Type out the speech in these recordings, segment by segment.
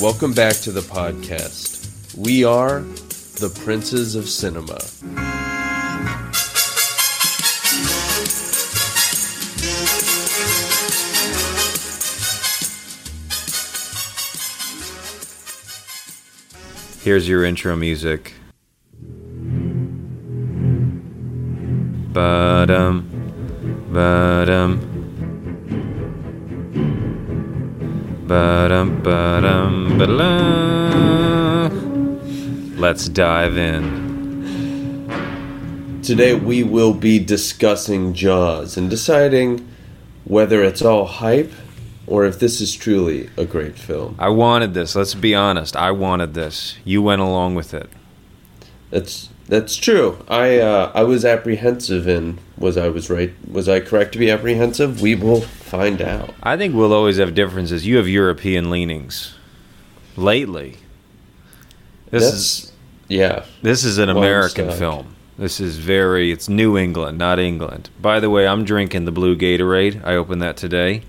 Welcome back to the podcast. We are the Princes of Cinema. Here's your intro music. Ba-dum, ba-dum. Let's dive in. Today we will be discussing Jaws and deciding whether it's all hype or if this is truly a great film. I wanted this. Let's be honest. I wanted this. You went along with it. That's that's true. I uh, I was apprehensive and was I was right? Was I correct to be apprehensive? We will find out. I think we'll always have differences. You have European leanings. Lately. This That's is yeah. This is an American film. This is very, it's New England, not England. By the way, I'm drinking the Blue Gatorade. I opened that today.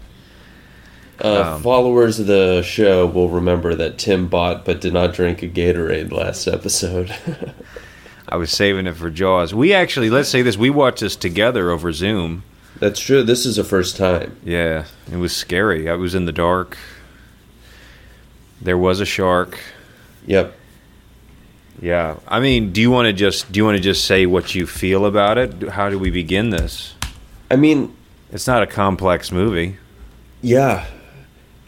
Uh, Um, followers of the show will remember that Tim bought but did not drink a Gatorade last episode. I was saving it for Jaws. We actually, let's say this, we watched this together over Zoom. That's true. This is a first time. Yeah, it was scary. I was in the dark. There was a shark. Yep. Yeah. I mean, do you want to just do you want to just say what you feel about it? How do we begin this? I mean, It's not a complex movie. yeah.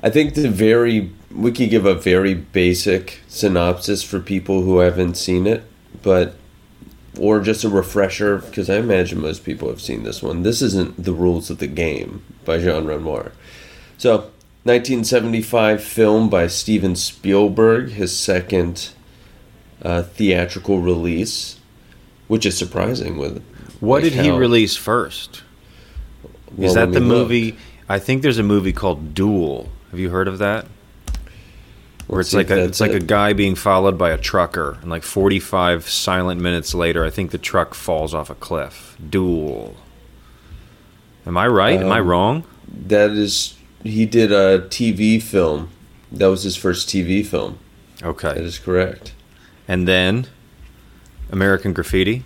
I think the very we could give a very basic synopsis for people who haven't seen it, but or just a refresher because I imagine most people have seen this one. This isn't The Rules of the Game by Jean Renoir. So, 1975 film by Steven Spielberg, his second uh, theatrical release, which is surprising with What like did he release first? Well, Is that the movie? I think there's a movie called Duel. Have you heard of that? Where Let's it's like a it's like a guy being followed by a trucker, and like 45 silent minutes later, I think the truck falls off a cliff. Duel. Am I right? Am I Um, wrong? That is, he did a TV film. That was his first TV film. Okay. is correct. And then American Graffiti.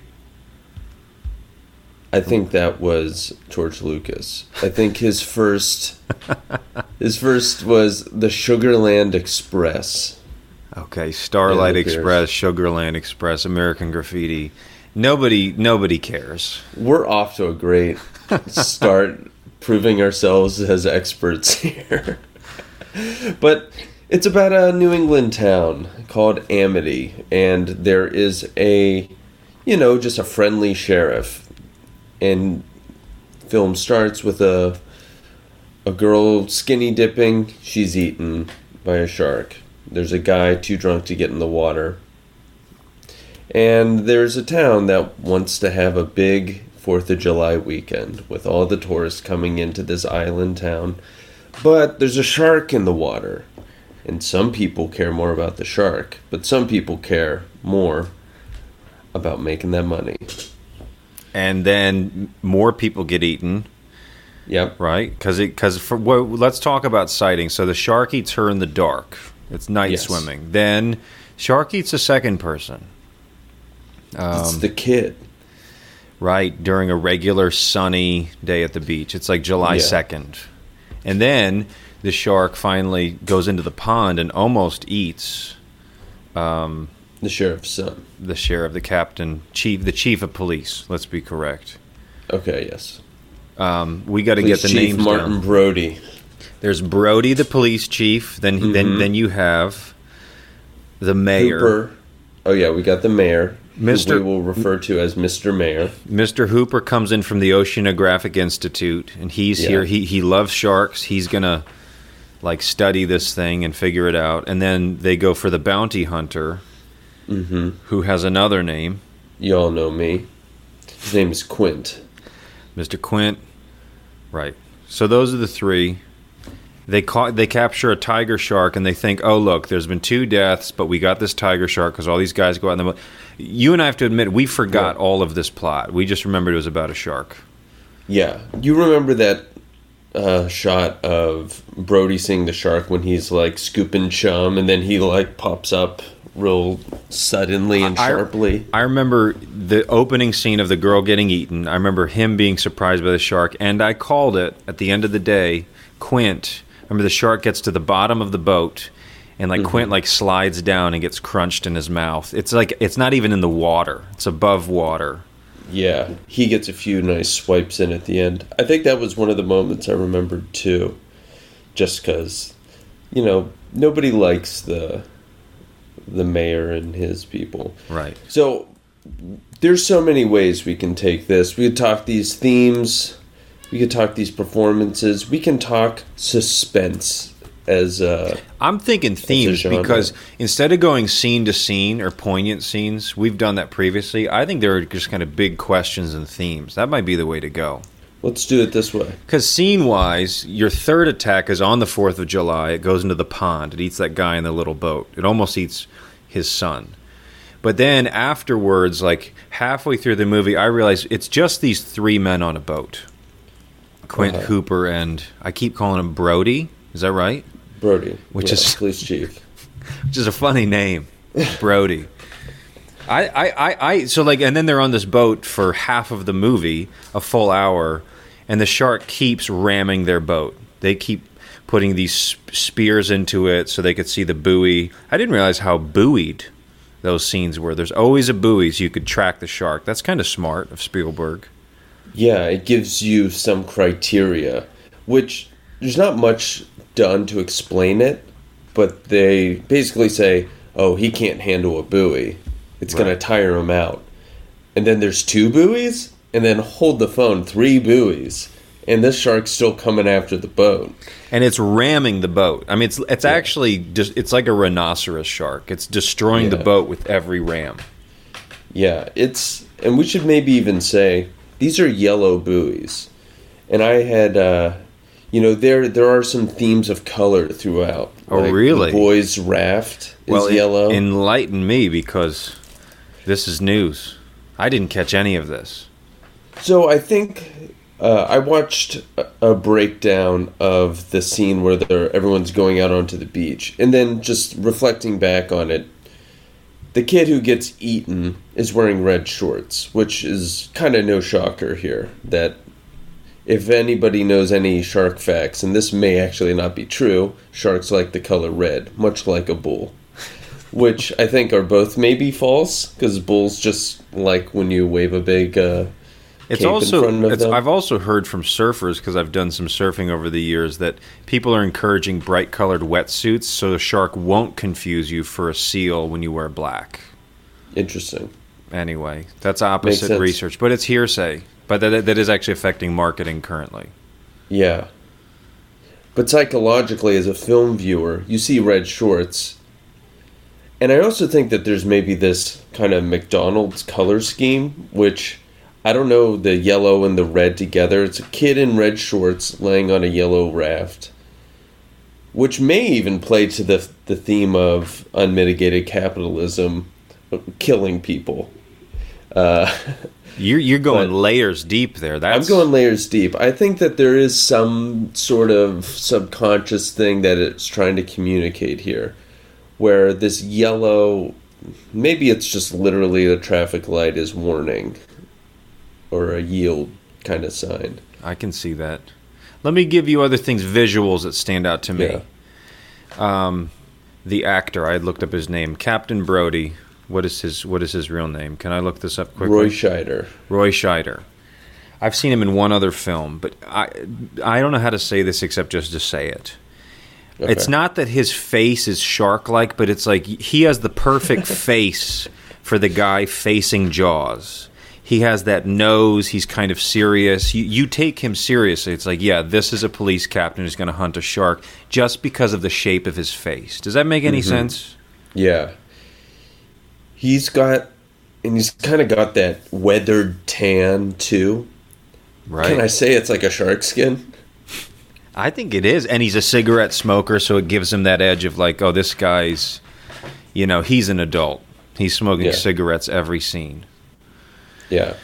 I think that was George Lucas. I think his first, his first was the Sugarland Express. Okay, Starlight Yeah, who cares? Express, Sugarland Express, American Graffiti. Nobody nobody cares. We're off to a great start, proving ourselves as experts here. but it's about a New England town called Amity, and there is a, you know, just a friendly sheriff. And film starts with a a girl skinny dipping. She's eaten by a shark. There's a guy too drunk to get in the water. And there's a town that wants to have a big Fourth of July weekend with all the tourists coming into this island town. But there's a shark in the water. And some people care more about the shark, but some people care more about making that money. And then more people get eaten, Yep. right? Because it because for well, let's talk about sighting. So the shark eats her in the dark. It's night Yes. swimming. Then shark eats a second person. it's Um, the kid. right during a regular sunny day at the beach. It's like July Yeah. second, and then the shark finally goes into the pond and almost eats um, The sheriff's son. the sheriff, the captain, chief, the chief of police. Let's be correct. Okay, yes. Um, we got to get the Chief names Martin down. Brody. There's Brody, the police chief. Then then Mhm. then you have the mayor, Hooper. Oh yeah, we got the mayor. Mr. We will refer to as Mr. Mayor. Mr. Hooper comes in from the Oceanographic Institute, and he's Yeah. here. He he loves sharks. He's gonna like study this thing and figure it out. And then they go for the bounty hunter, Mm-hmm. who has another name, You all know me. His name is Quint. Mr. Quint. Right. So those are the three. They caught. They capture a tiger shark, and they think, "Oh, look, there's been two deaths, but we got this tiger shark because all these guys go out in the." mo-" You and I have to admit, we forgot Yeah. all of this plot. We just remembered it was about a shark. Yeah, you remember that uh, shot of Brody seeing the shark when he's like scooping chum, and then he like pops up real suddenly and sharply. I remember the opening scene of the girl getting eaten. I remember him being surprised by the shark, and I called it at the end of the day. Quint, remember the shark gets to the bottom of the boat, and like Quint mm-hmm. like slides down and gets crunched in his mouth. It's like it's not even in the water; it's above water. Yeah, he gets a few nice swipes in at the end. I think that was one of the moments I remembered too, just because, you know, nobody likes the the mayor and his people. Right. So there's so many ways we can take this. We could talk these themes. We could talk these performances. We can talk suspense as I'm thinking themes because instead of going scene to scene or poignant scenes, we've done that previously. I think there are just kind of big questions and themes. That might be the way to go. let's do it this way. Because scene wise, your third attack is on the 4th of July. It goes into the pond. It eats that guy in the little boat. It almost eats his son. But then afterwards, like halfway through the movie, I realize it's just these three men on a boat Quint Uh-huh. Hooper and I keep calling him Brody. Is that right? Brody, Which yeah, is- police chief. which is a funny name, Brody. I, I, I, I, so like, and then they're on this boat for half of the movie, a full hour, and the shark keeps ramming their boat. They keep putting these spears into it so they could see the buoy. I didn't realize how buoyed those scenes were. There's always a buoy so you could track the shark. That's kind of smart of Spielberg. Yeah, it gives you some criteria, which there's not much done to explain it, but they basically say, "Oh, he can't handle a buoy; it's going to tire him out." And then there's two buoys, and then hold the phone, three buoys, and this shark's still coming after the boat. And it's ramming the boat. I mean, it's it's actually just it's like a rhinoceros shark. It's destroying the boat with every ram. Yeah, it's and we should maybe even say these are yellow buoys. And I had uh you know there there are some themes of color throughout. Oh, really? The boys raft is well, en- yellow. enlighten me because this is news. I didn't catch any of this. so I think uh, I watched a, breakdown of the scene where everyone's going out onto the beach, and then just reflecting back on it, the kid who gets eaten is wearing red shorts, which is kind of no shocker here. That if anybody knows any shark facts, and this may actually not be true, sharks like the color red, much like a bull. Which I think are both maybe false, because bulls just like when you wave a big. Uh, It's also it's. I've also heard from surfers because I've done some surfing over the years that people are encouraging bright colored wetsuits so the shark won't confuse you for a seal when you wear black. Interesting. Anyway, that's opposite research, but it's hearsay. But that, that is actually affecting marketing currently. Yeah. But psychologically, as a film viewer, you see red shorts. And I also think that there's maybe this kind of McDonald's color scheme, which I don't know the yellow and the red together. It's a kid in red shorts laying on a yellow raft, which may even play to the, the theme of unmitigated capitalism killing people. Uh, You're you're going layers deep there. I'm going layers deep. I think that there is some sort of subconscious thing that it's trying to communicate here, where this yellow, maybe it's just literally the traffic light is warning, or a yield kind of sign. I can see that. Let me give you other things, visuals that stand out to me. Yeah. Um, the actor, I looked up his name, Captain Brody. What is his What is his real name? Can I look this up quickly? Roy Scheider. Roy Scheider. I've seen him in one other film, but I I don't know how to say this except just to say it. It's not that his face is shark like, but it's like he has the perfect face for the guy facing Jaws. He has that nose, he's kind of serious. You, you take him seriously. It's like, yeah, this is a police captain who's going to hunt a shark just because of the shape of his face. Does that make any mm-hmm. sense? Yeah. He's got, and he's kind of got that weathered tan too. Right. Can I say it's like a shark skin? I think it is, and he's a cigarette smoker, so it gives him that edge of like, oh, this guy's, you know, he's an adult. He's smoking Yeah. cigarettes every scene. Yeah.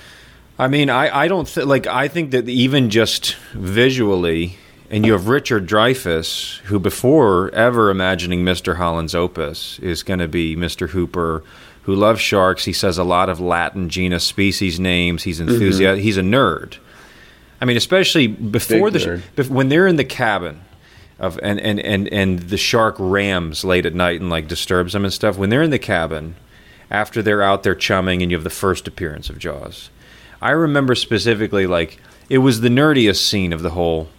I mean, I, I don't th- like. I think that even just visually, and you have Richard Dreyfuss, who before ever imagining Mr. Holland's opus is going to be Mr. Hooper, who loves sharks. He says a lot of Latin genus species names. He's mm-hmm. enthusiastic. He's a nerd. I mean, especially before Big the nerd. when they're in the cabin of and, and and and the shark rams late at night and like disturbs them and stuff. When they're in the cabin after they're out there chumming and you have the first appearance of Jaws. I remember specifically like it was the nerdiest scene of the whole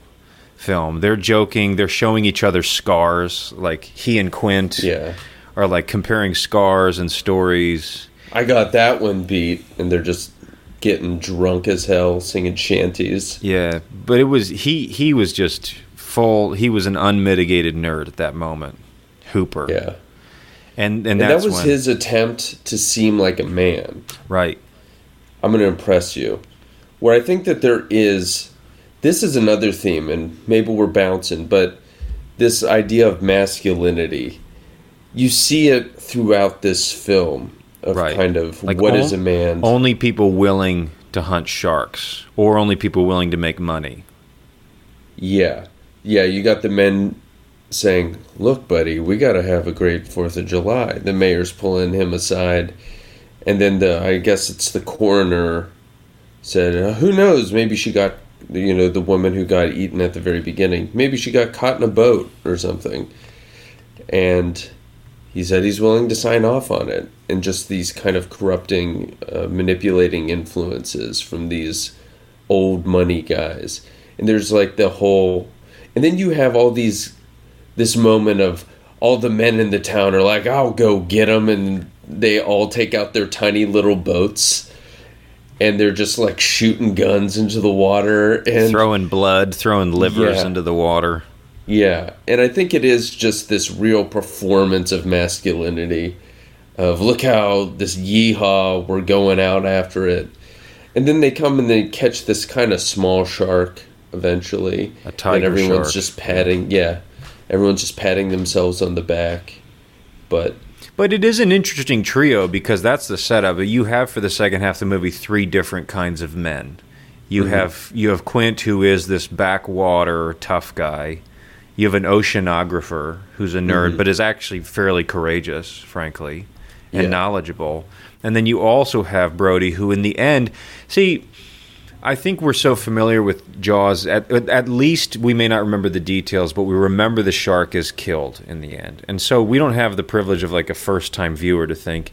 film. They're joking, they're showing each other scars, like he and Quint Yeah. are like comparing scars and stories. I got that one beat, and they're just getting drunk as hell, singing shanties. Yeah, but it was he he was just full he was an unmitigated nerd at that moment. Hooper. Yeah. And and, And that was when, his attempt to seem like a man. right. I'm going to impress you. Where I think that there is, this is another theme, and maybe we're bouncing, but this idea of masculinity, you see it throughout this film of Right. kind of Like what on- is a man. Only people willing to hunt sharks or only people willing to make money. Yeah. Yeah, you got the men saying, Look, buddy, we got to have a great 4th of July. The mayor's pulling him aside. And then the, I guess it's the coroner said, uh, Who knows? Maybe she got, you know, the woman who got eaten at the very beginning. Maybe she got caught in a boat or something. And he said he's willing to sign off on it. And just these kind of corrupting, uh, manipulating influences from these old money guys. And there's like the whole. And then you have all these. This moment of all the men in the town are like, I'll go get them. And they all take out their tiny little boats. And they're just like shooting guns into the water. And throwing blood, throwing livers Yeah. into the water. yeah, and I think it is just this real performance of masculinity of look how this yeehaw we're going out after it. And then they come and they catch this kind of small shark eventually. A tiger and everyone's shark. just patting yeah. Everyone's just patting themselves on the back. But But it is an interesting trio because that's the setup. You have for the second half of the movie three different kinds of men. You mm-hmm. have you have Quint who is this backwater tough guy. You have an oceanographer who's a nerd mm-hmm. but is actually fairly courageous, frankly, and Yeah. knowledgeable. And then you also have Brody who in the end see I think we're so familiar with Jaws. At, at least we may not remember the details, but we remember the shark is killed in the end. And so we don't have the privilege of like a first time viewer to think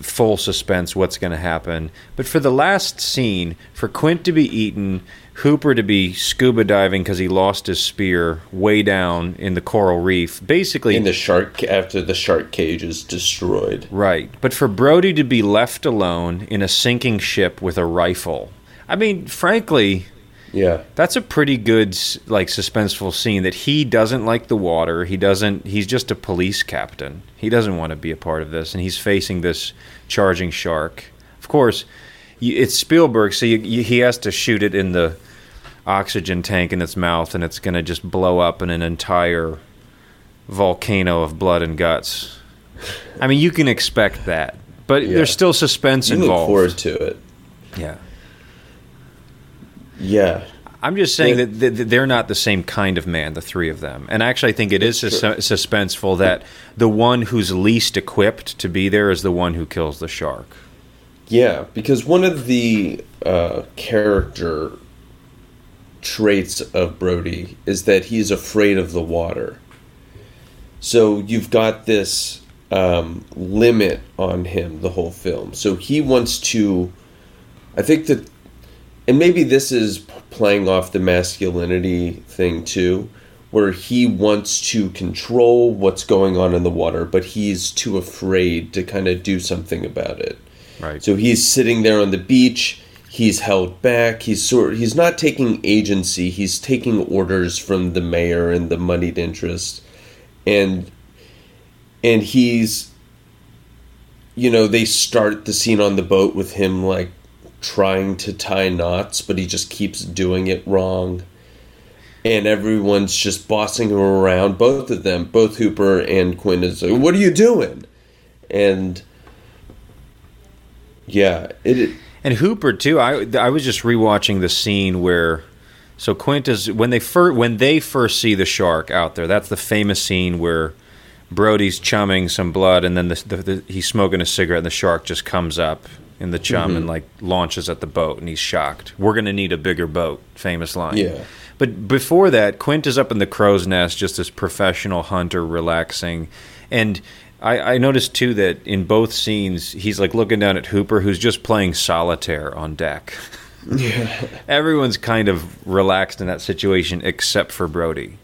full suspense what's going to happen. But for the last scene, for Quint to be eaten, Hooper to be scuba diving because he lost his spear way down in the coral reef, basically in the shark after the shark cage is destroyed. Right. But for Brody to be left alone in a sinking ship with a rifle, I mean, frankly, Yeah. that's a pretty good like suspenseful scene that he doesn't like the water. He doesn't he's just a police captain. He doesn't want to be a part of this and he's facing this charging shark. Of course, it's Spielberg, so you, you, he has to shoot it in the oxygen tank in its mouth and it's going to just blow up in an entire volcano of blood and guts. I mean, you can expect that. But Yeah. there's still suspense You look involved. forward to it. yeah. Yeah. I'm just saying Yeah. that th- th- they're not the same kind of man, the three of them. And actually, I think it is sus- suspenseful that the one who's least equipped to be there is the one who kills the shark. Yeah, because one of the uh, character traits of Brody is that he's afraid of the water. So you've got this um, limit on him the whole film. So he wants to. I think that. And maybe this is playing off the masculinity thing too, where he wants to control what's going on in the water, but he's too afraid to kind of do something about it. Right. So he's sitting there on the beach. He's held back. He's sort. He's not taking agency. He's taking orders from the mayor and the moneyed interest, and and he's, you know, they start the scene on the boat with him like trying to tie knots, but he just keeps doing it wrong. And everyone's just bossing him around. Both of them, both Hooper and Quint, is like, "What are you doing?" And yeah, it. And Hooper too. I I was just rewatching the scene where So Quint is when they first when they first see the shark out there. That's the famous scene where Brody's chumming some blood, and then the, the, the, he's smoking a cigarette, and the shark just comes up in the chum Mm-hmm. and like launches at the boat, and he's shocked. We're gonna need a bigger boat. Famous line. Yeah. But before that, Quint is up in the crow's nest, just this professional hunter, relaxing, and. I, I noticed too that in both scenes he's like looking down at Hooper, who's just playing solitaire on deck. Yeah. Everyone's kind of relaxed in that situation except for Brody.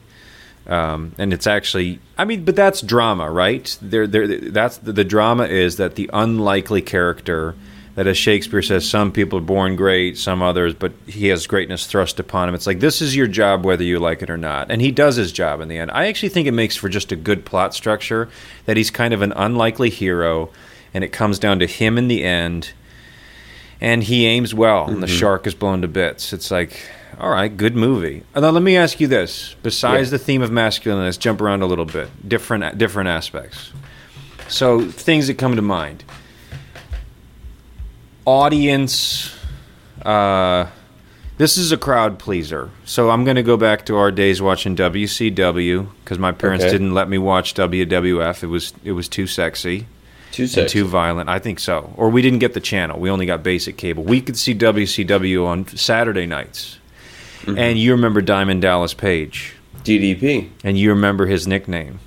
Um, and it's actually, I mean, but that's drama, right? There, there. That's the, the drama is that the unlikely character that, as Shakespeare says, some people are born great, some others, but he has greatness thrust upon him. It's like this is your job, whether you like it or not, and he does his job in the end. I actually think it makes for just a good plot structure that he's kind of an unlikely hero, and it comes down to him in the end and he aims well, and the mm-hmm. shark is blown to bits. It's like, all right, good movie. And now let me ask you this: besides Yeah. the theme of masculinity, let's jump around a little bit, different different aspects. So things that come to mind: audience. Uh, this is a crowd pleaser. So I'm going to go back to our days watching WCW because my parents Okay. didn't let me watch WWF. It was it was too sexy Two and too violent. I think so. Or we didn't get the channel. We only got basic cable. We could see WCW on Saturday nights. Mm-hmm. And you remember Diamond Dallas Page. DDP, And you remember his nickname.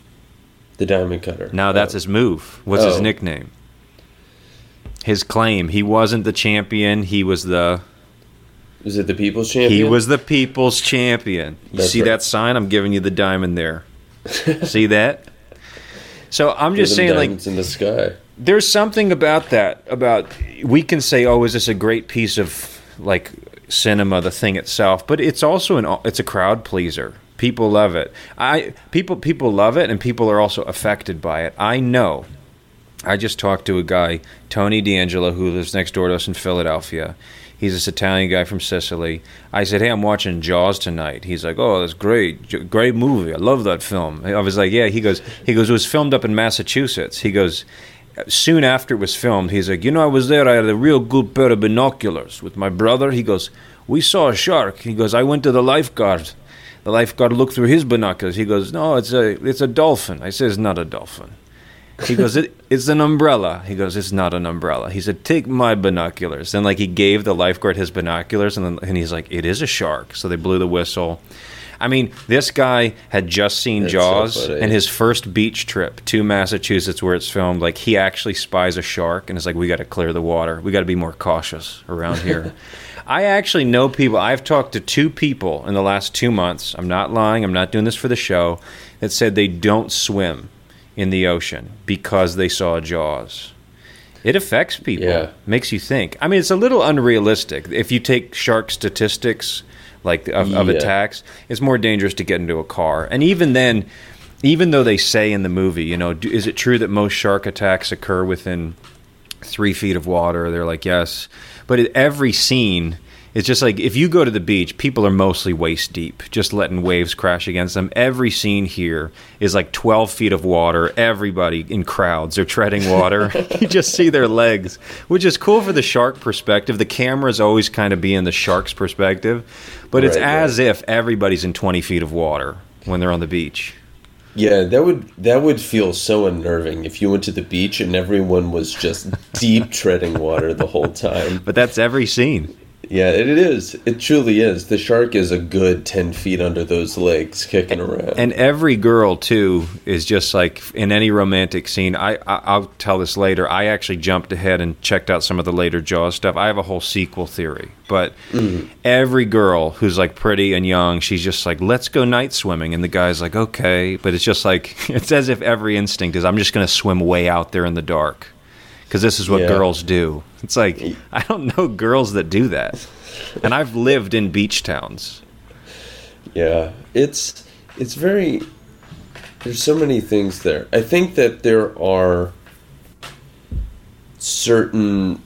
the Diamond Cutter. Now that's Oh. his move. What's his Oh. nickname? His claim. He wasn't the champion. He was the Is it the People's Champion? he was the people's champion. You That's see right. that sign? I'm giving you the diamond there. see that? So I'm just saying like in the sky. there's something about that about we can say oh is this a great piece of like cinema the thing itself but it's also an it's a crowd pleaser people love it i people people love it and people are also affected by it i know i just talked to a guy tony d'angelo who lives next door to us in philadelphia he's this italian guy from sicily i said hey i'm watching jaws tonight he's like oh that's great great movie i love that film i was like yeah he goes he goes it was filmed up in massachusetts he goes soon after it was filmed, he's like, you know, I was there. I had a real good pair of binoculars with my brother. He goes, we saw a shark. He goes, I went to the lifeguard. The lifeguard looked through his binoculars. He goes, no, it's a it's a dolphin. I it's not a dolphin. He goes, it, it's an umbrella. He goes, it's not an umbrella. He said, take my binoculars. And like he gave the lifeguard his binoculars, and then and he's like, it is a shark. So they blew the whistle. I mean, this guy had just seen That's Jaws, funny. and his first beach trip to Massachusetts, where it's filmed, like he actually spies a shark, and it's like, "We got to clear the water. We got to be more cautious around here." I actually know people. I've talked to two people in the last two months. I'm not lying. I'm not doing this for the show. That said they don't swim in the ocean because they saw Jaws. It affects people. Yeah. Makes you think. I mean, it's a little unrealistic. If you take shark statistics, like of, of attacks, it's more dangerous to get into a car. And even then, even though they say in the movie, you know, do, is it true that most shark attacks occur within three feet of water? They're like, yes. But every scene, it's just like if you go to the beach, people are mostly waist deep, just letting waves crash against them. Every scene here is like 12 feet of water. Everybody in crowds are treading water. you just see their legs, which is cool for the shark perspective. The cameras always kind of be in the shark's perspective, but it's Right, as right. if everybody's in 20 feet of water when they're on the beach. Yeah, that would that would feel so unnerving if you went to the beach and everyone was just deep treading water the whole time. But that's every scene. Yeah, it is. It truly is. The shark is a good ten feet under those legs, kicking around. And every girl too is just like in any romantic scene. I, I I'll tell this later. I actually jumped ahead and checked out some of the later Jaws stuff. I have a whole sequel theory, but mm-hmm. every girl who's like pretty and young, she's just like, "Let's go night swimming," and the guy's like, "Okay," but it's just like it's as if every instinct is, "I'm just going to swim way out there in the dark." Because this is what Yeah. girls do. It's like I don't know girls that do that, and I've lived in beach towns. Yeah, it's it's very. There's so many things there. I think that there are certain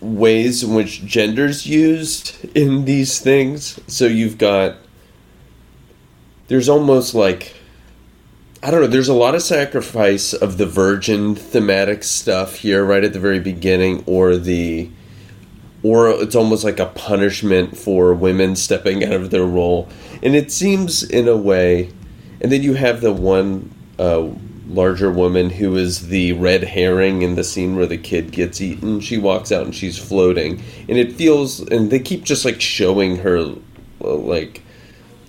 ways in which gender's used in these things. So you've got. There's almost like. I don't know. There's a lot of sacrifice of the virgin thematic stuff here, right at the very beginning, or the or it's almost like a punishment for women stepping out of their role. And it seems in a way, and then you have the one uh, larger woman who is the red herring in the scene where the kid gets eaten. She walks out and she's floating, and it feels, and they keep just like showing her like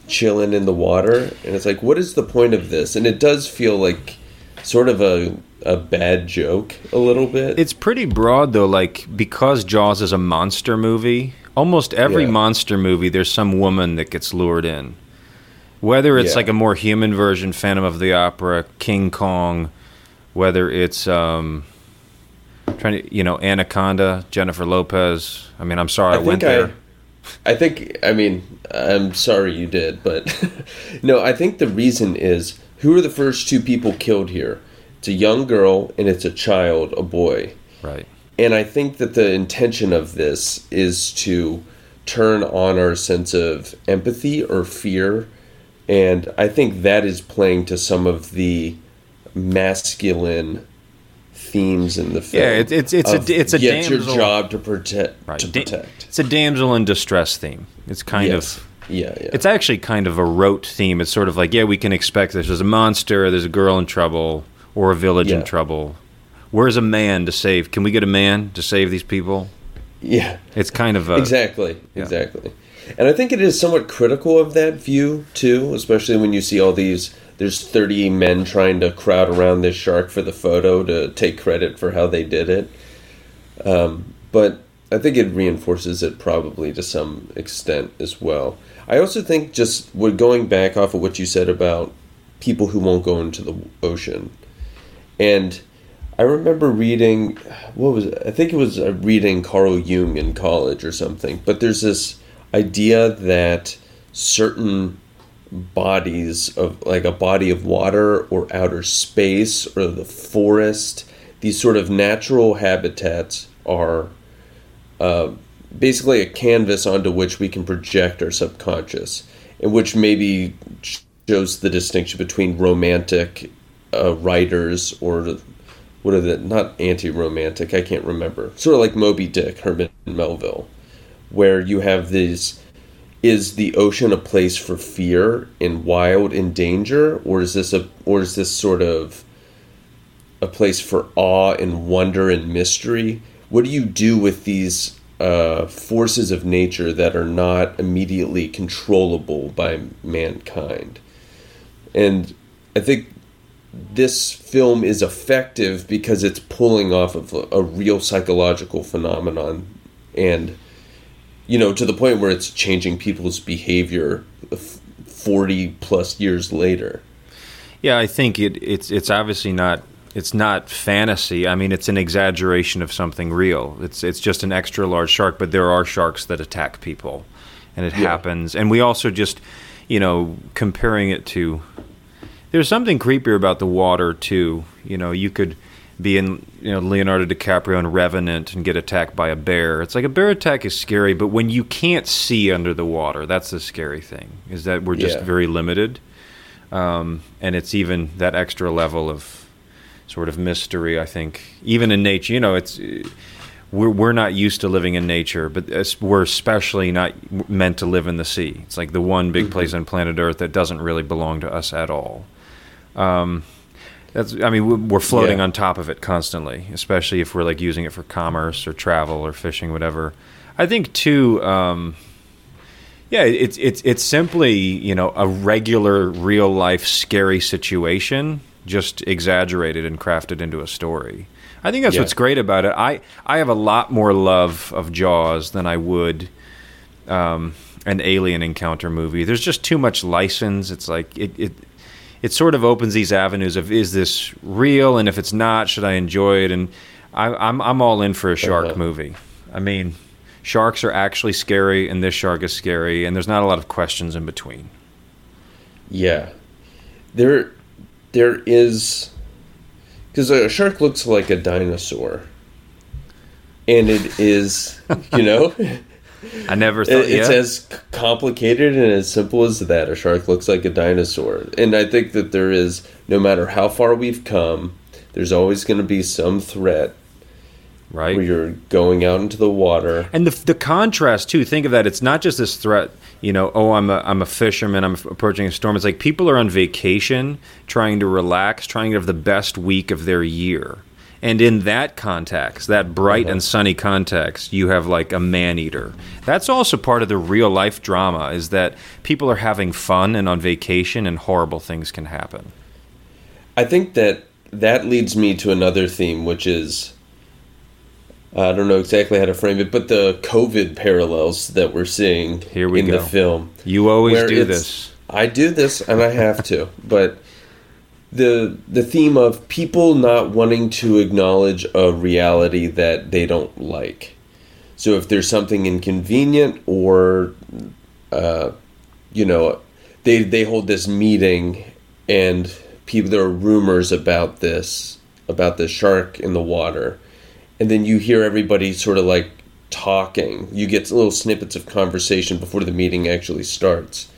chilling in the water, and it's like, what is the point of this? And it does feel like sort of a a bad joke a little bit. It's pretty broad though, like because Jaws is a monster movie, almost every Yeah. monster movie there's some woman that gets lured in. Whether it's Yeah. like a more human version, Phantom of the Opera, King Kong, whether it's um trying to you know, Anaconda, Jennifer Lopez. I mean I'm sorry I, went there. I, I think. I mean, I'm sorry you did, but no. I think the reason is who are the first two people killed here? It's a young girl and it's a child, a boy. right. And I think that the intention of this is to turn on our sense of empathy or fear. And I think that is playing to some of the masculine themes in the film. Yeah, it- it's- it's a- it's a yeah, it's your job to protect. Right. To protect. it's a damsel in distress theme. It's kind yes. of Yeah, yeah. It's actually kind of a rote theme. It's sort of like, yeah, we can expect this. There's a monster, there's a girl in trouble, or a village in trouble. Where's a man to save? Can we get a man to save these people? yeah. It's kind of a Exactly. yeah. Exactly. And I think it is somewhat critical of that view too, especially when you see all these there's 30 men trying to crowd around this shark for the photo to take credit for how they did it. Um, but I think it reinforces it probably to some extent as well. I also think just what going back off of what you said about people who won't go into the ocean. And I remember reading, what was it? I think it was uh, reading Carl Jung in college or something. But there's this idea that certain bodies of, like a body of water or outer space or the forest, these sort of natural habitats are uh, basically a canvas onto which we can project our subconscious, and which maybe shows the distinction between romantic uh, writers or what are the not anti-romantic? I can't remember. Sort of like Moby Dick, Herman Melville, where you have these. Is the ocean a place for fear and wild and danger, or is this a or is this sort of a place for awe and wonder and mystery? What do you do with these uh, forces of nature that are not immediately controllable by mankind? And I think this film is effective because it's pulling off of a, a real psychological phenomenon and you know to the point where it's changing people's behavior 40 plus years later Yeah, I think it, it's it's obviously not it's not fantasy. I mean, it's an exaggeration of something real. It's it's just an extra large shark, but there are sharks that attack people, and it Yeah. happens. And we also just, you know, comparing it to. There's something creepier about the water too. You know, you could be in you know Leonardo DiCaprio in Revenant and get attacked by a bear. It's like a bear attack is scary, but when you can't see under the water, that's the scary thing. Is that we're just Yeah. very limited um, and it's even that extra level of sort of mystery. I think even in nature, you know, it's we're we're not used to living in nature, but we're especially not meant to live in the sea. It's like the one big place on planet Earth that doesn't really belong to us at all. Um, that's I mean we- we're floating Yeah. on top of it constantly, especially if we're like using it for commerce or travel or fishing, whatever. I think too. Um, yeah, it's it's it's simply you know a regular real life scary situation, just exaggerated and crafted into a story. I think that's Yeah. what's great about it. I I have a lot more love of Jaws than I would um, an alien encounter movie. There's just too much license. It's like it it it sort of opens these avenues of is this real, and if it's not, should I enjoy it? And I, I'm I'm all in for a shark Uh-huh. movie. I mean, sharks are actually scary, and this shark is scary, and there's not a lot of questions in between. Yeah, there, there is, because a shark looks like a dinosaur, and it is, you know, I never thought. it's yeah, as complicated and as simple as that. A shark looks like a dinosaur, and I think that there is, no matter how far we've come, there's always going to be some threat right? where you're going out into the water. And the the contrast too. Think of that. It's not just this threat. You know, oh, I'm a I'm a fisherman. I'm approaching a storm. It's like people are on vacation, trying to relax, trying to have the best week of their year. And in that context, that bright and mm-hmm. sunny context, you have like a man eater. That's also part of the real life drama. Is that people are having fun and on vacation, and horrible things can happen. I think that that leads me to another theme, which is I don't know exactly how to frame it, but the COVID parallels that we're seeing Here we in go. the film. You always do this. I do this, and I have to. but the the theme of people not wanting to acknowledge a reality that they don't like. So if there's something inconvenient, or uh, you know, they they hold this meeting, and people there are rumors about this about the shark in the water, and then you hear everybody sort of like talking. You get little snippets of conversation before the meeting actually starts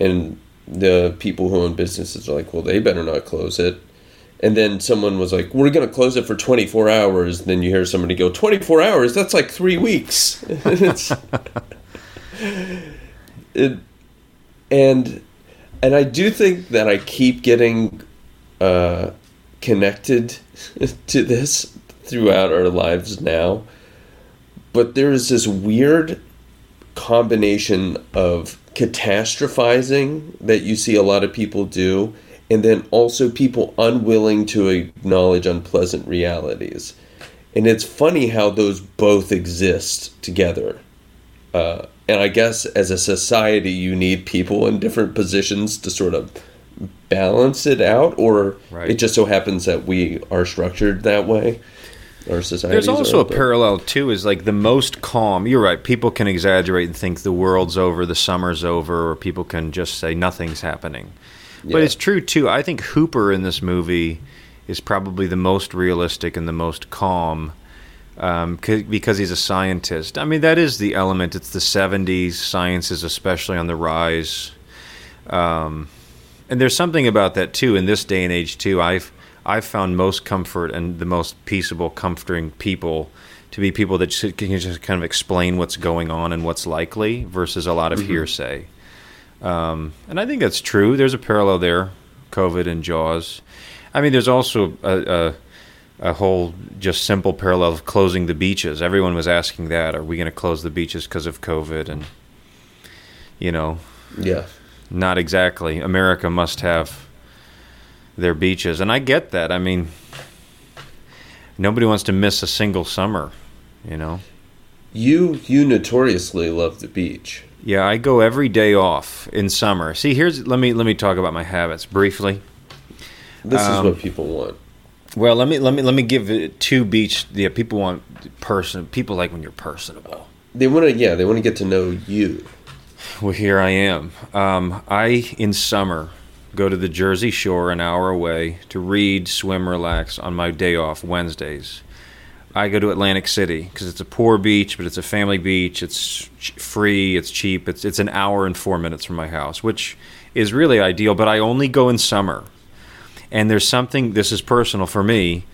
and the people who own businesses are like, well, they better not close it. And then someone was like, we're going to close it for 24 hours. Then you hear somebody go, 24 hours? That's like three weeks. it's, it, and and I do think that I keep getting uh, connected to this throughout our lives now. But there is this weird combination of catastrophizing that you see a lot of people do, and then also people unwilling to acknowledge unpleasant realities. And it's funny how those both exist together. Uh, and I guess as a society, you need people in different positions to sort of balance it out, or Right. it just so happens that we are structured that way. Our society. There's also a parallel too. Is like the most calm. You're right. People can exaggerate and think the world's over, the summer's over, or people can just say nothing's happening. But it's true too. I think Hooper in this movie is probably the most realistic and the most calm um, c- because he's a scientist. I mean, that is the element. It's the '70s. Science is especially on the rise. Um, and there's something about that too in this day and age too. I've I've found most comfort and the most peaceable, comforting people to be people that can just kind of explain what's going on and what's likely versus a lot of hearsay. Um, and I think that's true. There's a parallel there, COVID and Jaws. I mean, there's also a, a a whole just simple parallel of closing the beaches. Everyone was asking that: Are we going to close the beaches because of COVID? And you know, yeah. not exactly. America must have their beaches, and I get that. I mean, nobody wants to miss a single summer, you know. You you notoriously love the beach. Yeah, I go every day off in summer. See, here's let me let me talk about my habits briefly. This Um, is what people want. Well, let me let me let me give it two beach. Yeah, people want person. People like when you're personable. They want to yeah, they want to get to know you. Well, here I am. Um, I, in summer, go to the Jersey Shore an hour away to read, swim, relax on my day off, Wednesdays. I go to Atlantic City because it's a poor beach, but it's a family beach. It's free, it's cheap. It's, it's an hour and four minutes from my house, which is really ideal, but I only go in summer. And there's something, this is personal for me,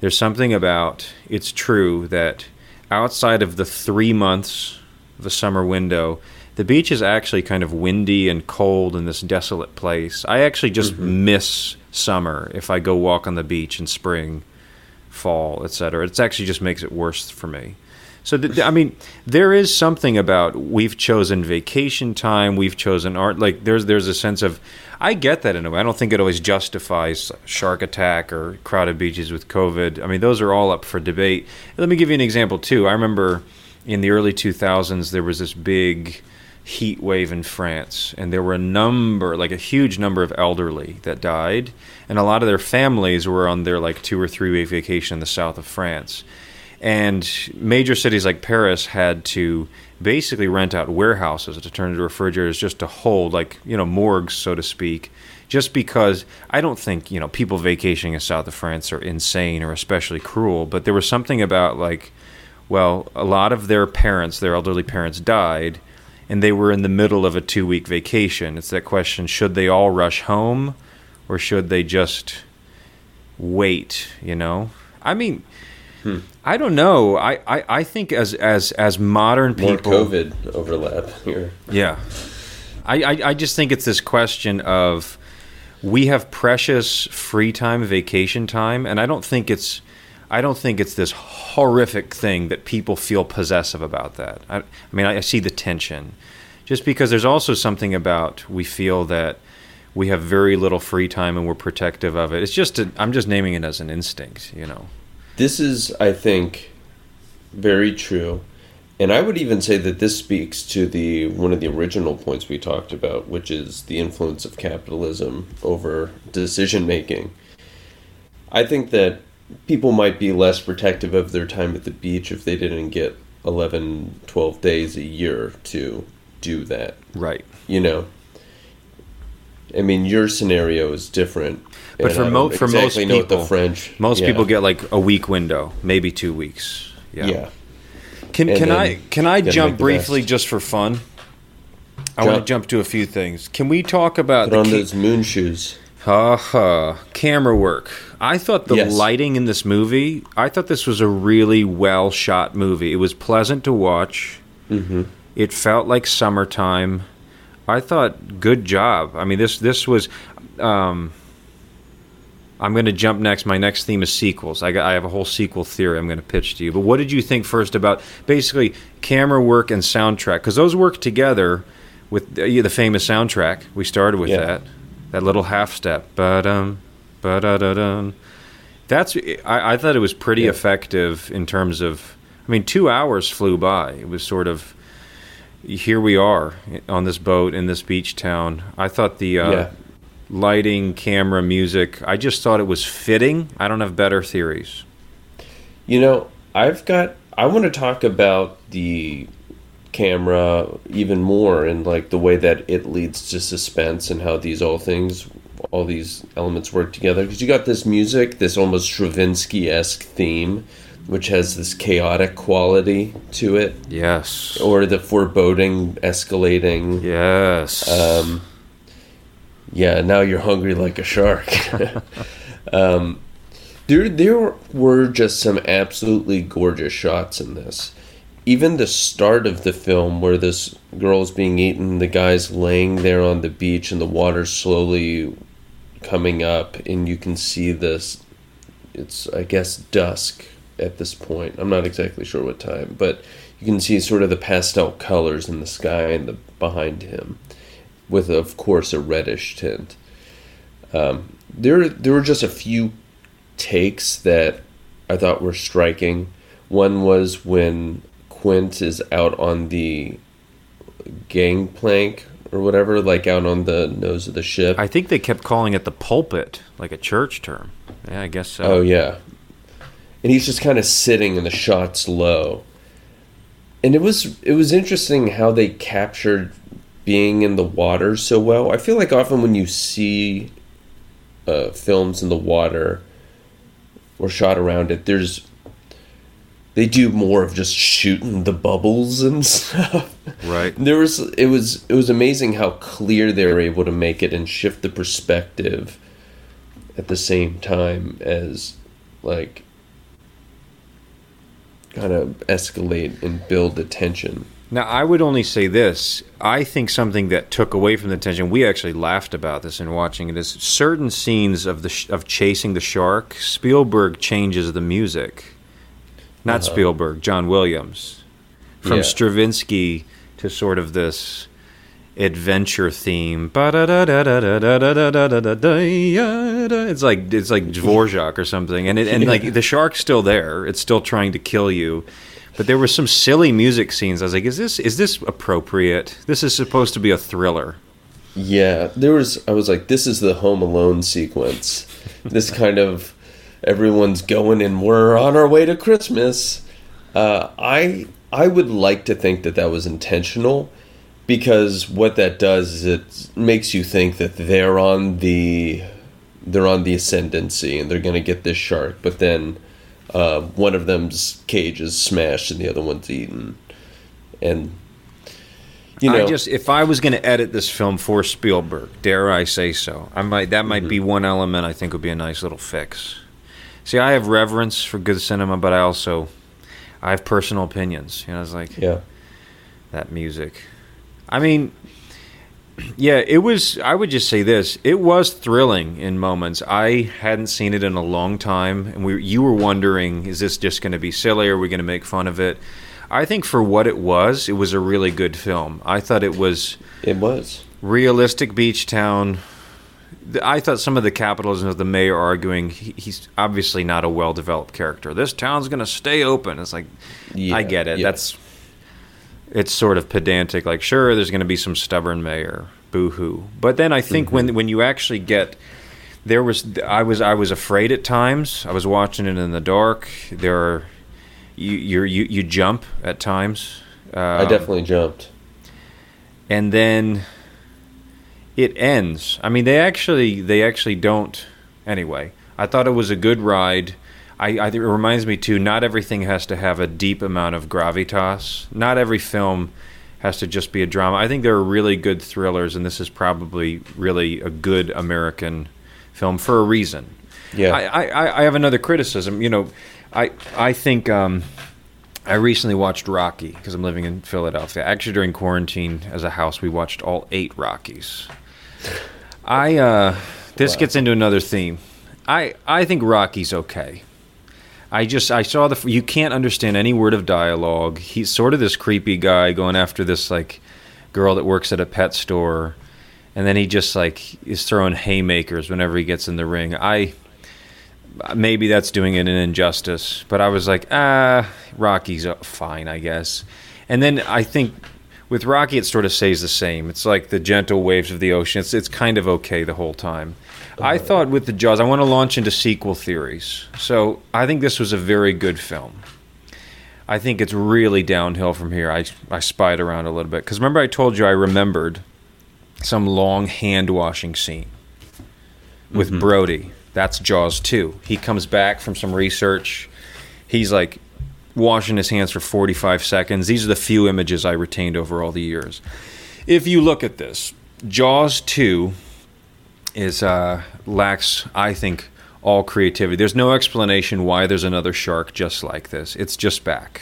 there's something about it's true that outside of the three months the summer window, the beach is actually kind of windy and cold in this desolate place. I actually just mm-hmm. miss summer if I go walk on the beach in spring, fall, etc. It actually just makes it worse for me. So th- I mean, there is something about we've chosen vacation time, we've chosen art. Like there's there's a sense of I get that in a way. I don't think it always justifies shark attack or crowded beaches with COVID. I mean, those are all up for debate. Let me give you an example too. I remember in the early 2000s there was this big heat wave in France, and there were a number, like a huge number of elderly that died, and a lot of their families were on their like two or three week vacation in the south of France. And major cities like Paris had to basically rent out warehouses to turn into refrigerators just to hold, like, you know, morgues, so to speak, just because I don't think, you know, people vacationing in south of France are insane or especially cruel, but there was something about, like, well, a lot of their parents, their elderly parents, died, and they were in the middle of a two week vacation. It's that question should they all rush home or should they just wait, you know? I mean, hmm. I don't know. I, I, I think as as as modern people. More COVID overlap here. Yeah. I, I, I just think it's this question of we have precious free time, vacation time, and I don't think it's I don't think it's this horrific thing that people feel possessive about that. I, I mean, I, I see the tension. Just because there's also something about we feel that we have very little free time and we're protective of it. It's just i I'm just naming it as an instinct, you know. This is, I think, very true. And I would even say that this speaks to the one of the original points we talked about, which is the influence of capitalism over decision making. I think that people might be less protective of their time at the beach if they didn't get 11, 12 days a year to do that. Right. You know, I mean, your scenario is different. But for mo- for most exactly people- the French, Most yeah. people get like a week window, maybe 2 weeks. yeah. Can And can I can I jump briefly best. just for fun? I want to Jump. to a few things. Can we talk about Put on the those moon shoes. Ha ha. Camera work. I thought the Yes. lighting in this movie, I thought this was a really well shot movie. It was pleasant to watch. Mm-hmm. It felt like summertime. I thought good job. I mean this this was um I'm going to jump next. My next theme is sequels. I, got, I have a whole sequel theory I'm going to pitch to you. But what did you think first about basically camera work and soundtrack? Because those work together with the, the famous soundtrack. We started with Yeah. that. That little half step. Ba-dum, ba-da-da-dum. That's I, I thought it was pretty Yeah. effective in terms of I mean two hours flew by. It was sort of here we are on this boat in this beach town. I thought the uh, Yeah. lighting, camera, music. I just thought it was fitting. I don't have better theories. You know, I've got. I want to talk about the camera even more and like the way that it leads to suspense and how these all things, all these elements work together. Because you got this music, this almost Stravinsky esque theme, which has this chaotic quality to it, Yes. or the foreboding escalating. Yes. Um, yeah, now you're hungry like a shark. um, there, there were just some absolutely gorgeous shots in this. Even the start of the film, where this girl's being eaten, the guy's laying there on the beach, and the water's slowly coming up, and you can see this. It's, I guess, dusk at this point. I'm not exactly sure what time, but you can see sort of the pastel colors in the sky and the behind him with of course a reddish tint. Um, there there were just a few takes that I thought were striking. One was when Quint is out on the gangplank or whatever, like out on the nose of the ship. I think they kept calling it the pulpit, like a church term. Yeah, I guess so. Oh yeah, and he's just kind of sitting, and the shot's low. And it was it was interesting how they captured being in the water so well. I feel like often when you see uh, films in the water or shot around it, there's they do more of just shooting the bubbles and stuff. Right. There was it was it was amazing how clear they were able to make it and shift the perspective at the same time as like kind of escalate and build the tension. Now, I would only say this. I think something that took away from the tension. We actually laughed about this in watching it. Is certain scenes of the sh- of chasing the shark. Spielberg changes the music. Not Uh-huh. Spielberg, John Williams, from Yeah. Stravinsky to sort of this adventure theme. It's like it's like Dvorak or something, and it, and like the shark's still there. It's still trying to kill you. But there were some silly music scenes. I was like, "Is this is this appropriate? This is supposed to be a thriller." Yeah, there was. I was like, this is the Home Alone sequence. this kind of everyone's going and we're on our way to Christmas. Uh, I I would like to think that that was intentional because what that does is it makes you think that they're on the they're on the ascendancy and they're going to get this shark, but then uh, one of them's cage is smashed and the other one's eaten, and you know I just if I was going to edit this film for Spielberg, dare I say so, I might that might be one element I think would be a nice little fix. See, I have reverence for good cinema, but I also I have personal opinions. You know, it's like Yeah. that music. I mean, yeah, it was. I would just say this: it was thrilling in moments. I hadn't seen it in a long time, and we you were wondering, is this just going to be silly? Are we going to make fun of it? I think for what it was, it was a really good film. I thought it was It was. realistic beach town. I thought some of the capitalism of the mayor arguing he, he's obviously not a well developed character. This town's going to stay open. It's like Yeah, I get it. yeah. That's it's sort of pedantic. Like sure, there's going to be some stubborn mayor, boo hoo. But then I think Mm-hmm. when when you actually get there was I was I was afraid at times. I was watching it in the dark. There are you you're, you you jump at times. I Um, definitely jumped. and then it ends. I mean, they actually they actually don't. Anyway, I thought it was a good ride. I, I it reminds me too. Not everything has to have a deep amount of gravitas. Not every film has to just be a drama. I think there are really good thrillers, and this is probably really a good American film for a reason. Yeah. I, I, I- have another criticism. You know, I I think um, I recently watched Rocky because I'm living in Philadelphia. Actually, during quarantine, as a house, we watched all eight Rockies. I uh, this Wow. gets into another theme. I I think Rocky's okay. I just I saw the you can't understand any word of dialogue. He's sort of this creepy guy going after this like girl that works at a pet store, and then he just like is throwing haymakers whenever he gets in the ring. I maybe that's doing it an injustice, but I was like, ah, Rocky's uh, fine, I guess. And then I think with Rocky, it sort of stays the same. It's like the gentle waves of the ocean. It's it's kind of okay the whole time. I thought with the Jaws, I want to launch into sequel theories. So I think this was a very good film. I think it's really downhill from here. I I spied around a little bit because remember I told you I remembered some long hand washing scene with mm-hmm. Brody. That's Jaws 2. He comes back from some research. He's like washing his hands for 45 seconds. These are the few images I retained over all the years. If you look at this, Jaws 2 is uh, lacks, I think, all creativity. There's no explanation why there's another shark just like this. It's just back.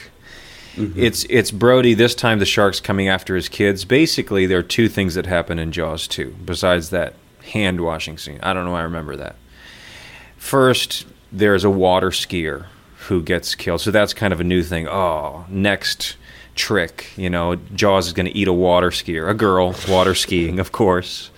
It's it's Brody. This time the shark's coming after his kids. Basically, there are two things that happen in Jaws 2 besides that hand washing scene. I don't know. why I remember that. First, there's a water skier who gets killed. So that's kind of a new thing. Oh, next trick, you know, Jaws is going to eat a water skier, a girl water skiing, of course.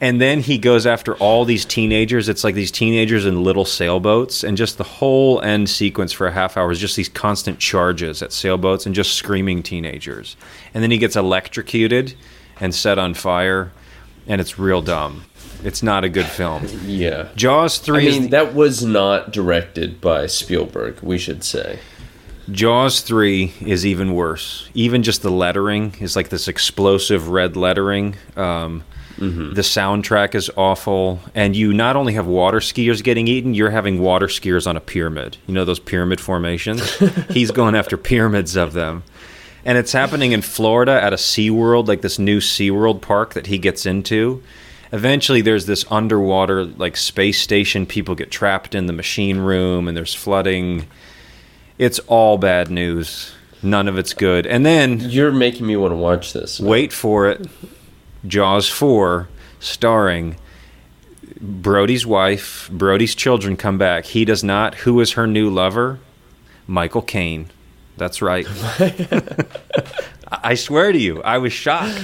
And then he goes after all these teenagers. It's like these teenagers in little sailboats, and just the whole end sequence for a half hour is just these constant charges at sailboats and just screaming teenagers. And then he gets electrocuted and set on fire, and it's real dumb. It's not a good film. Yeah. Jaws three. is mean, that was not directed by Spielberg, we should say. Jaws 3 is even worse. Even just the lettering is like this explosive red lettering. Um, The soundtrack is awful. And you not only have water skiers getting eaten, you're having water skiers on a pyramid. You know those pyramid formations? He's going after pyramids of them. And it's happening in Florida at a SeaWorld, like this new SeaWorld park that he gets into. Eventually, there's this underwater, like, space station. People get trapped in the machine room, and there's flooding. It's all bad news. None of it's good. And then, You're making me want to watch this. wait for it Jaws 4, starring Brody's wife, Brody's children come back. He does not. Who is her new lover? Michael Caine. That's right. I swear to you, I was shocked.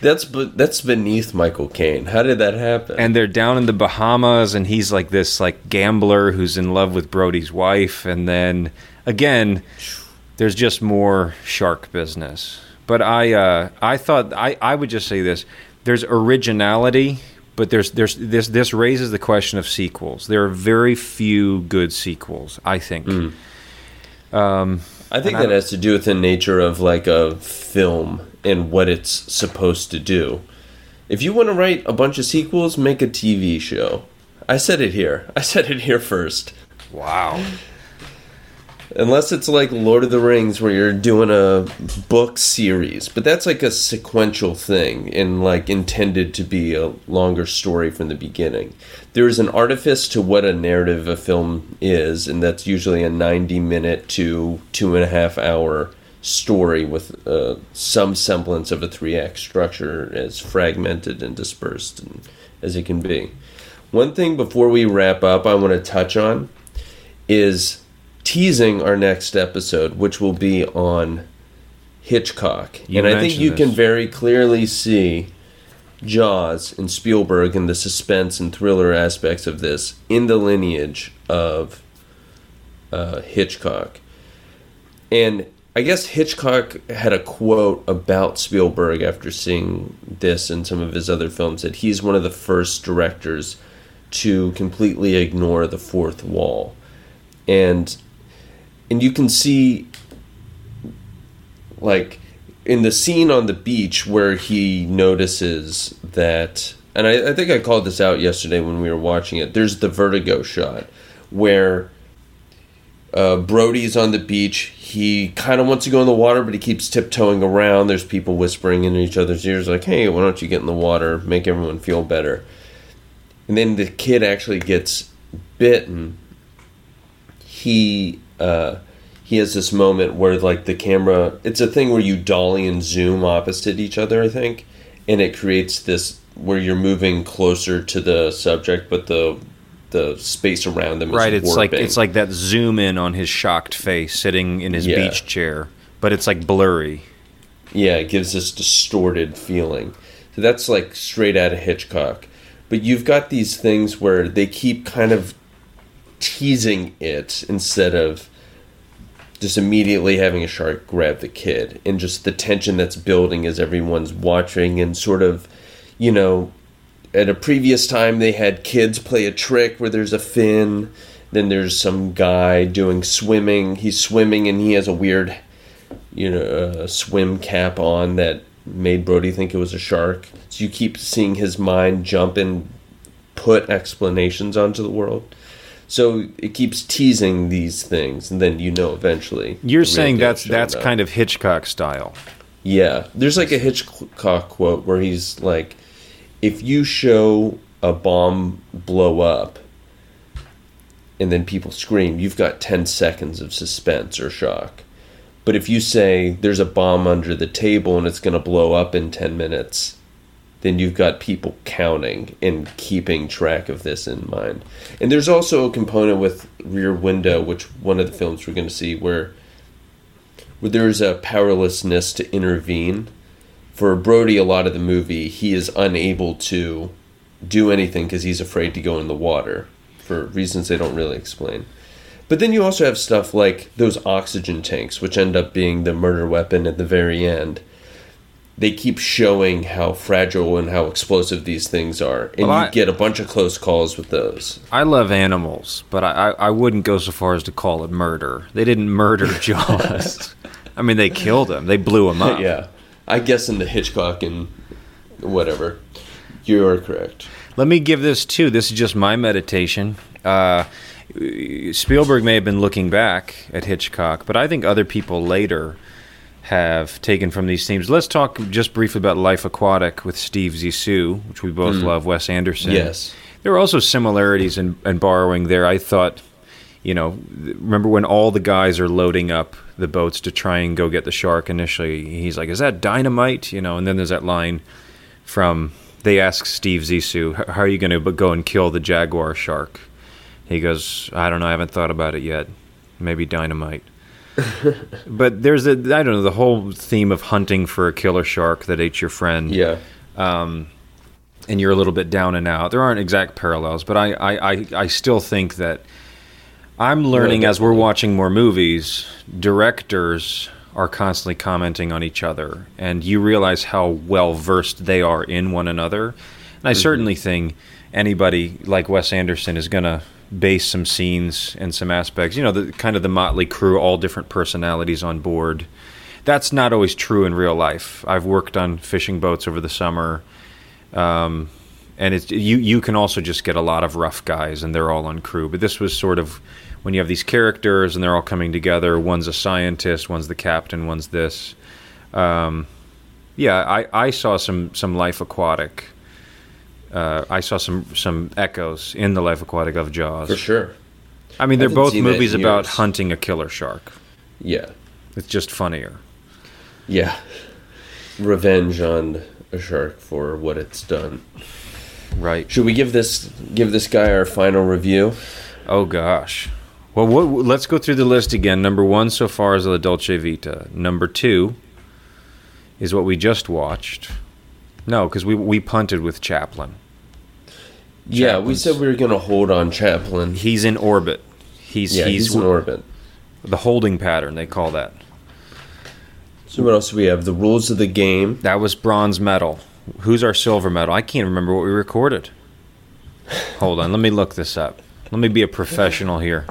That's be- that's beneath Michael Caine. How did that happen? and they're down in the Bahamas, and he's like this like gambler who's in love with Brody's wife, and then again, there's just more shark business. But I uh, I thought I, I would just say this: there's originality, but there's there's this this raises the question of sequels. There are very few good sequels, I think. Um, I think and I that has to do with the nature of like a film and what it's supposed to do. If you want to write a bunch of sequels, make a TV show. I said it here. I said it here first. wow. Unless it's like Lord of the Rings where you're doing a book series, but that's like a sequential thing and like intended to be a longer story from the beginning. There is an artifice to what a narrative a film is, and that's usually a 90 minute to two and a half hour story with uh, some semblance of a three act structure as fragmented and dispersed and, as it can be. One thing before we wrap up, I want to touch on is teasing our next episode, which will be on Hitchcock. You and I think you can very clearly see Jaws and Spielberg and the suspense and thriller aspects of this in the lineage of uh, Hitchcock. And I guess Hitchcock had a quote about Spielberg after seeing this and some of his other films that he's one of the first directors to completely ignore the fourth wall. And and you can see like in the scene on the beach where he notices that and I, I think I called this out yesterday when we were watching it, there's the vertigo shot where uh, Brody's on the beach. He kind of wants to go in the water, but he keeps tiptoeing around. There's people whispering in each other's ears, like, hey, why don't you get in the water? Make everyone feel better. And then the kid actually gets bitten. He. Uh, he has this moment where like the camera it's a thing where you dolly and zoom opposite each other i think and it creates this where you're moving closer to the subject but the the space around them is Right, it's like it's like that zoom in on his shocked face sitting in his Yeah. beach chair, but it's like blurry. Yeah, it gives this distorted feeling. So that's like straight out of Hitchcock. But you've got these things where they keep kind of teasing it instead of just immediately having a shark grab the kid and just the tension that's building as everyone's watching and sort of, you know, at a previous time they had kids play a trick where there's a fin, then there's some guy doing swimming. He's swimming and he has a weird you know, a swim cap on that made Brody think it was a shark. So you keep seeing his mind jump and put explanations onto the world. So it keeps teasing these things, and then you know eventually. You're saying that's that's up. kind of Hitchcock style. Yeah, there's like a Hitchcock quote where he's like, "If you show a bomb blow up, and then people scream, you've got ten seconds of suspense or shock. But if you say there's a bomb under the table and it's going to blow up in ten minutes, then you've got people counting and keeping track of this in mind. And there's also a component with Rear Window, which one of the films we're going to see where where there's a powerlessness to intervene. For Brody, a lot of the movie, he is unable to do anything because he's afraid to go in the water for reasons they don't really explain. But then you also have stuff like those oxygen tanks, which end up being the murder weapon at the very end. They keep showing how fragile and how explosive these things are, and Well, you I- get a bunch of close calls with those. I love animals, but I, I, I wouldn't go so far as to call it murder. They didn't murder Jaws. I mean, they killed him. They blew him up. yeah, I guess in the Hitchcock and whatever, you are correct. Let me give this too. This is just my meditation. Uh, Spielberg may have been looking back at Hitchcock, but I think other people later have taken from these themes. Let's talk just briefly about Life Aquatic with Steve Zissou, which we both love. Wes Anderson. Yes. There are also similarities in, in borrowing there. I thought, you know, remember when all the guys are loading up the boats to try and go get the shark initially? He's like, "Is that dynamite?" You know, and then there's that line from they ask Steve Zissou, "How are you going to go and kill the jaguar shark?" He goes, "I don't know. I haven't thought about it yet. Maybe dynamite." but there's a I don't know the whole theme of hunting for a killer shark that ate your friend Yeah. Um, and you're a little bit down and out. There aren't exact parallels, but I, I, I, I still think that I'm learning as we're watching more movies, directors are constantly commenting on each other, and you realize how well versed they are in one another. And Mm-hmm. I certainly think anybody like Wes Anderson is going to base some scenes and some aspects, you know, the kind of the motley crew, all different personalities on board. That's not always true in real life. I've worked on fishing boats over the summer um, and it's you you can also just get a lot of rough guys and they're all on crew but this was sort of when you have these characters and they're all coming together one's a scientist one's the captain one's this um, yeah I, I saw some some life aquatic uh, I saw some some echoes in the life aquatic of Jaws For sure. I mean they're haven't both seen that in movies about hunting a killer shark Yeah. it's just funnier Yeah. Revenge on a shark for what it's done. right Should we give this give this guy our final review? Oh gosh. Well, what, let's go through the list again. Number one so far is La Dolce Vita. Number two is what we just watched. No, because we we punted with Chaplin. Yeah, we said we were going to hold on Chaplin. He's in orbit. He's yeah, he's, he's, in orbit. the holding pattern. They call that. So what else do we have? The rules of the game. That was bronze medal. Who's our silver medal? I can't remember what we recorded. Hold on, let me look this up. Let me be a professional here.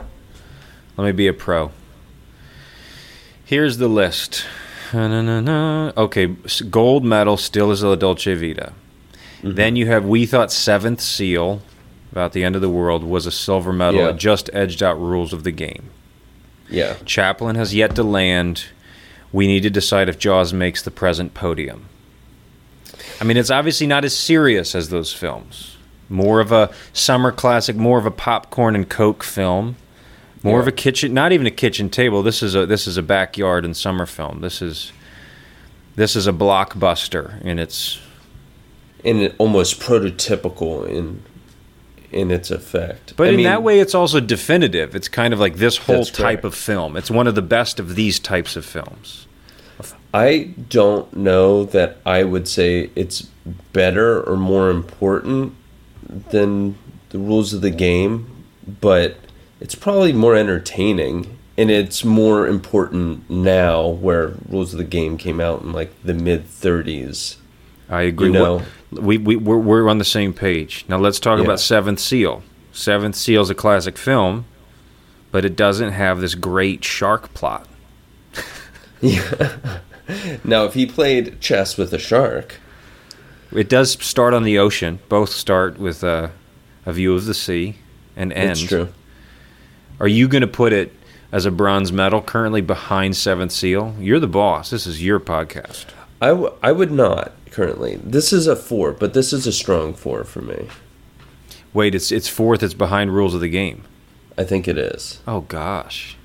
Let me be a pro. Here's the list. Okay, gold medal still is La Dolce Vita. Mm-hmm. Then you have we thought seventh seal about the end of the world was a silver medal. Yeah. It just edged out rules of the game. Yeah. Chaplin has yet to land. We need to decide if Jaws makes the present podium. I mean, it's obviously not as serious as those films. More of a summer classic, more of a popcorn and coke film, more of a kitchen, not even a kitchen table. This is a this is a backyard and summer film. This is this is a blockbuster in its And it almost prototypical in in its effect. But I in mean, that way, it's also definitive. It's kind of like this whole type of film. It's one of the best of these types of films. I don't know that I would say it's better or more important than the rules of the game, but it's probably more entertaining and it's more important now where rules of the game came out in like the mid 30s. I agree. You know. we we we're, we're on the same page. Now let's talk Yeah. about Seventh Seal. Seventh Seal is a classic film, but it doesn't have this great shark plot. Now, if he played chess with a shark, It does start on the ocean. Both start with a, a view of the sea and end. Are you going to put it as a bronze medal currently behind Seventh Seal? You're the boss. This is your podcast. I, w- I would not currently. This is a four, but this is a strong four for me. Wait, it's it's fourth. It's behind rules of the game. I think it is. Oh gosh,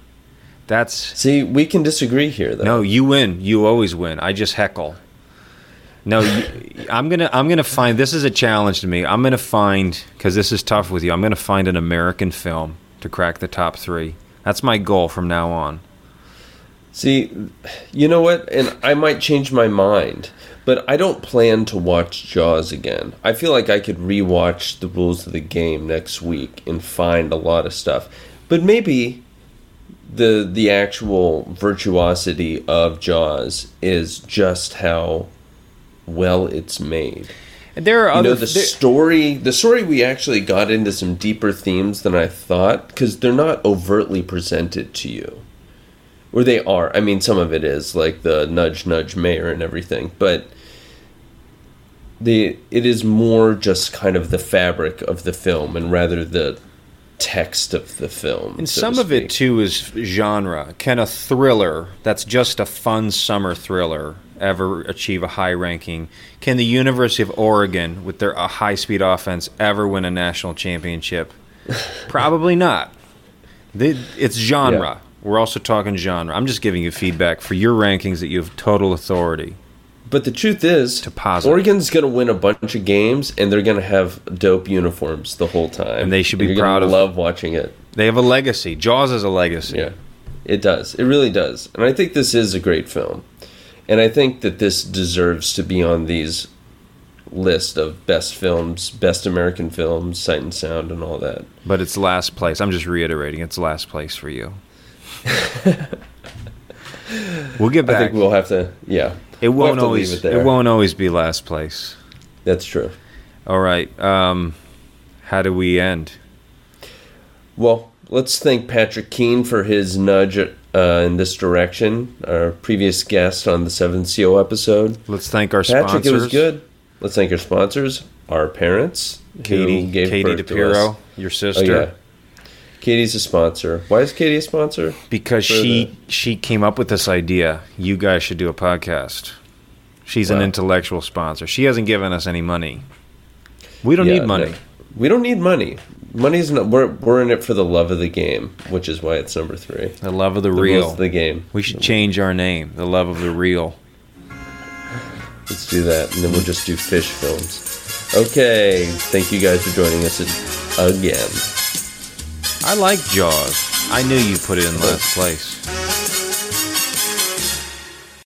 that's See, we can disagree here, though. No, you win. You always win. I just heckle. No, you, I'm gonna I'm gonna find. This is a challenge to me. I'm gonna find because this is tough with you. I'm gonna find an American film to crack the top three. That's my goal from now on. See, you know what? And I might change my mind, but I don't plan to watch Jaws again. I feel like I could rewatch the rules of the game next week and find a lot of stuff. But maybe the the actual virtuosity of Jaws is just how well it's made. There are You other know the there- story. The story we actually got into some deeper themes than I thought because they're not overtly presented to you, or they are. I mean, some of it is like the nudge, nudge, mayor and everything, but the it is more just kind of the fabric of the film and rather the text of the film. And so some of it too is genre. Can a thriller that's just a fun summer thriller ever achieve a high ranking? Can the University of Oregon, with their high speed offense, ever win a national championship? Probably not. It's genre. Yeah. We're also talking genre. I'm just giving you feedback for your rankings that you have total authority. But the truth is, To. Oregon's going to win a bunch of games, and they're going to have dope uniforms the whole time, And they should be proud of- Love watching it. They have a legacy. Jaws is a legacy. Yeah, it does. It really does. And I think this is a great film, and I think that this deserves to be on these list of best films, best American films, sight and sound, and all that. But it's last place. I'm just reiterating. It's last place for you. we'll get back. I think we'll have to. Yeah, It We'll won't to always. It, it won't always be last place. that's true. All right. Um, how do we end? Well, let's thank Patrick Keene for his nudge uh, in this direction. Our previous guest on the Seven Seal episode. Let's thank our Patrick, sponsors. it was good. Let's thank our sponsors. our parents, Katie, gave Katie DePiro, your Oh sister, yeah, Katie's a sponsor. Why is Katie a sponsor? because For she she came up with this idea. You guys should do a podcast. She's an intellectual sponsor. She hasn't given us any money. We don't Yeah, need money. no. we don't need money. Money's not. We're we're in it for the love of the game, which is why it's number three. The love of the, The real. of the game. we should change our name. The love of the real. Let's do that, and then we'll just do fish films. Okay, thank you guys for joining us again. I like Jaws. I knew you put it in last place.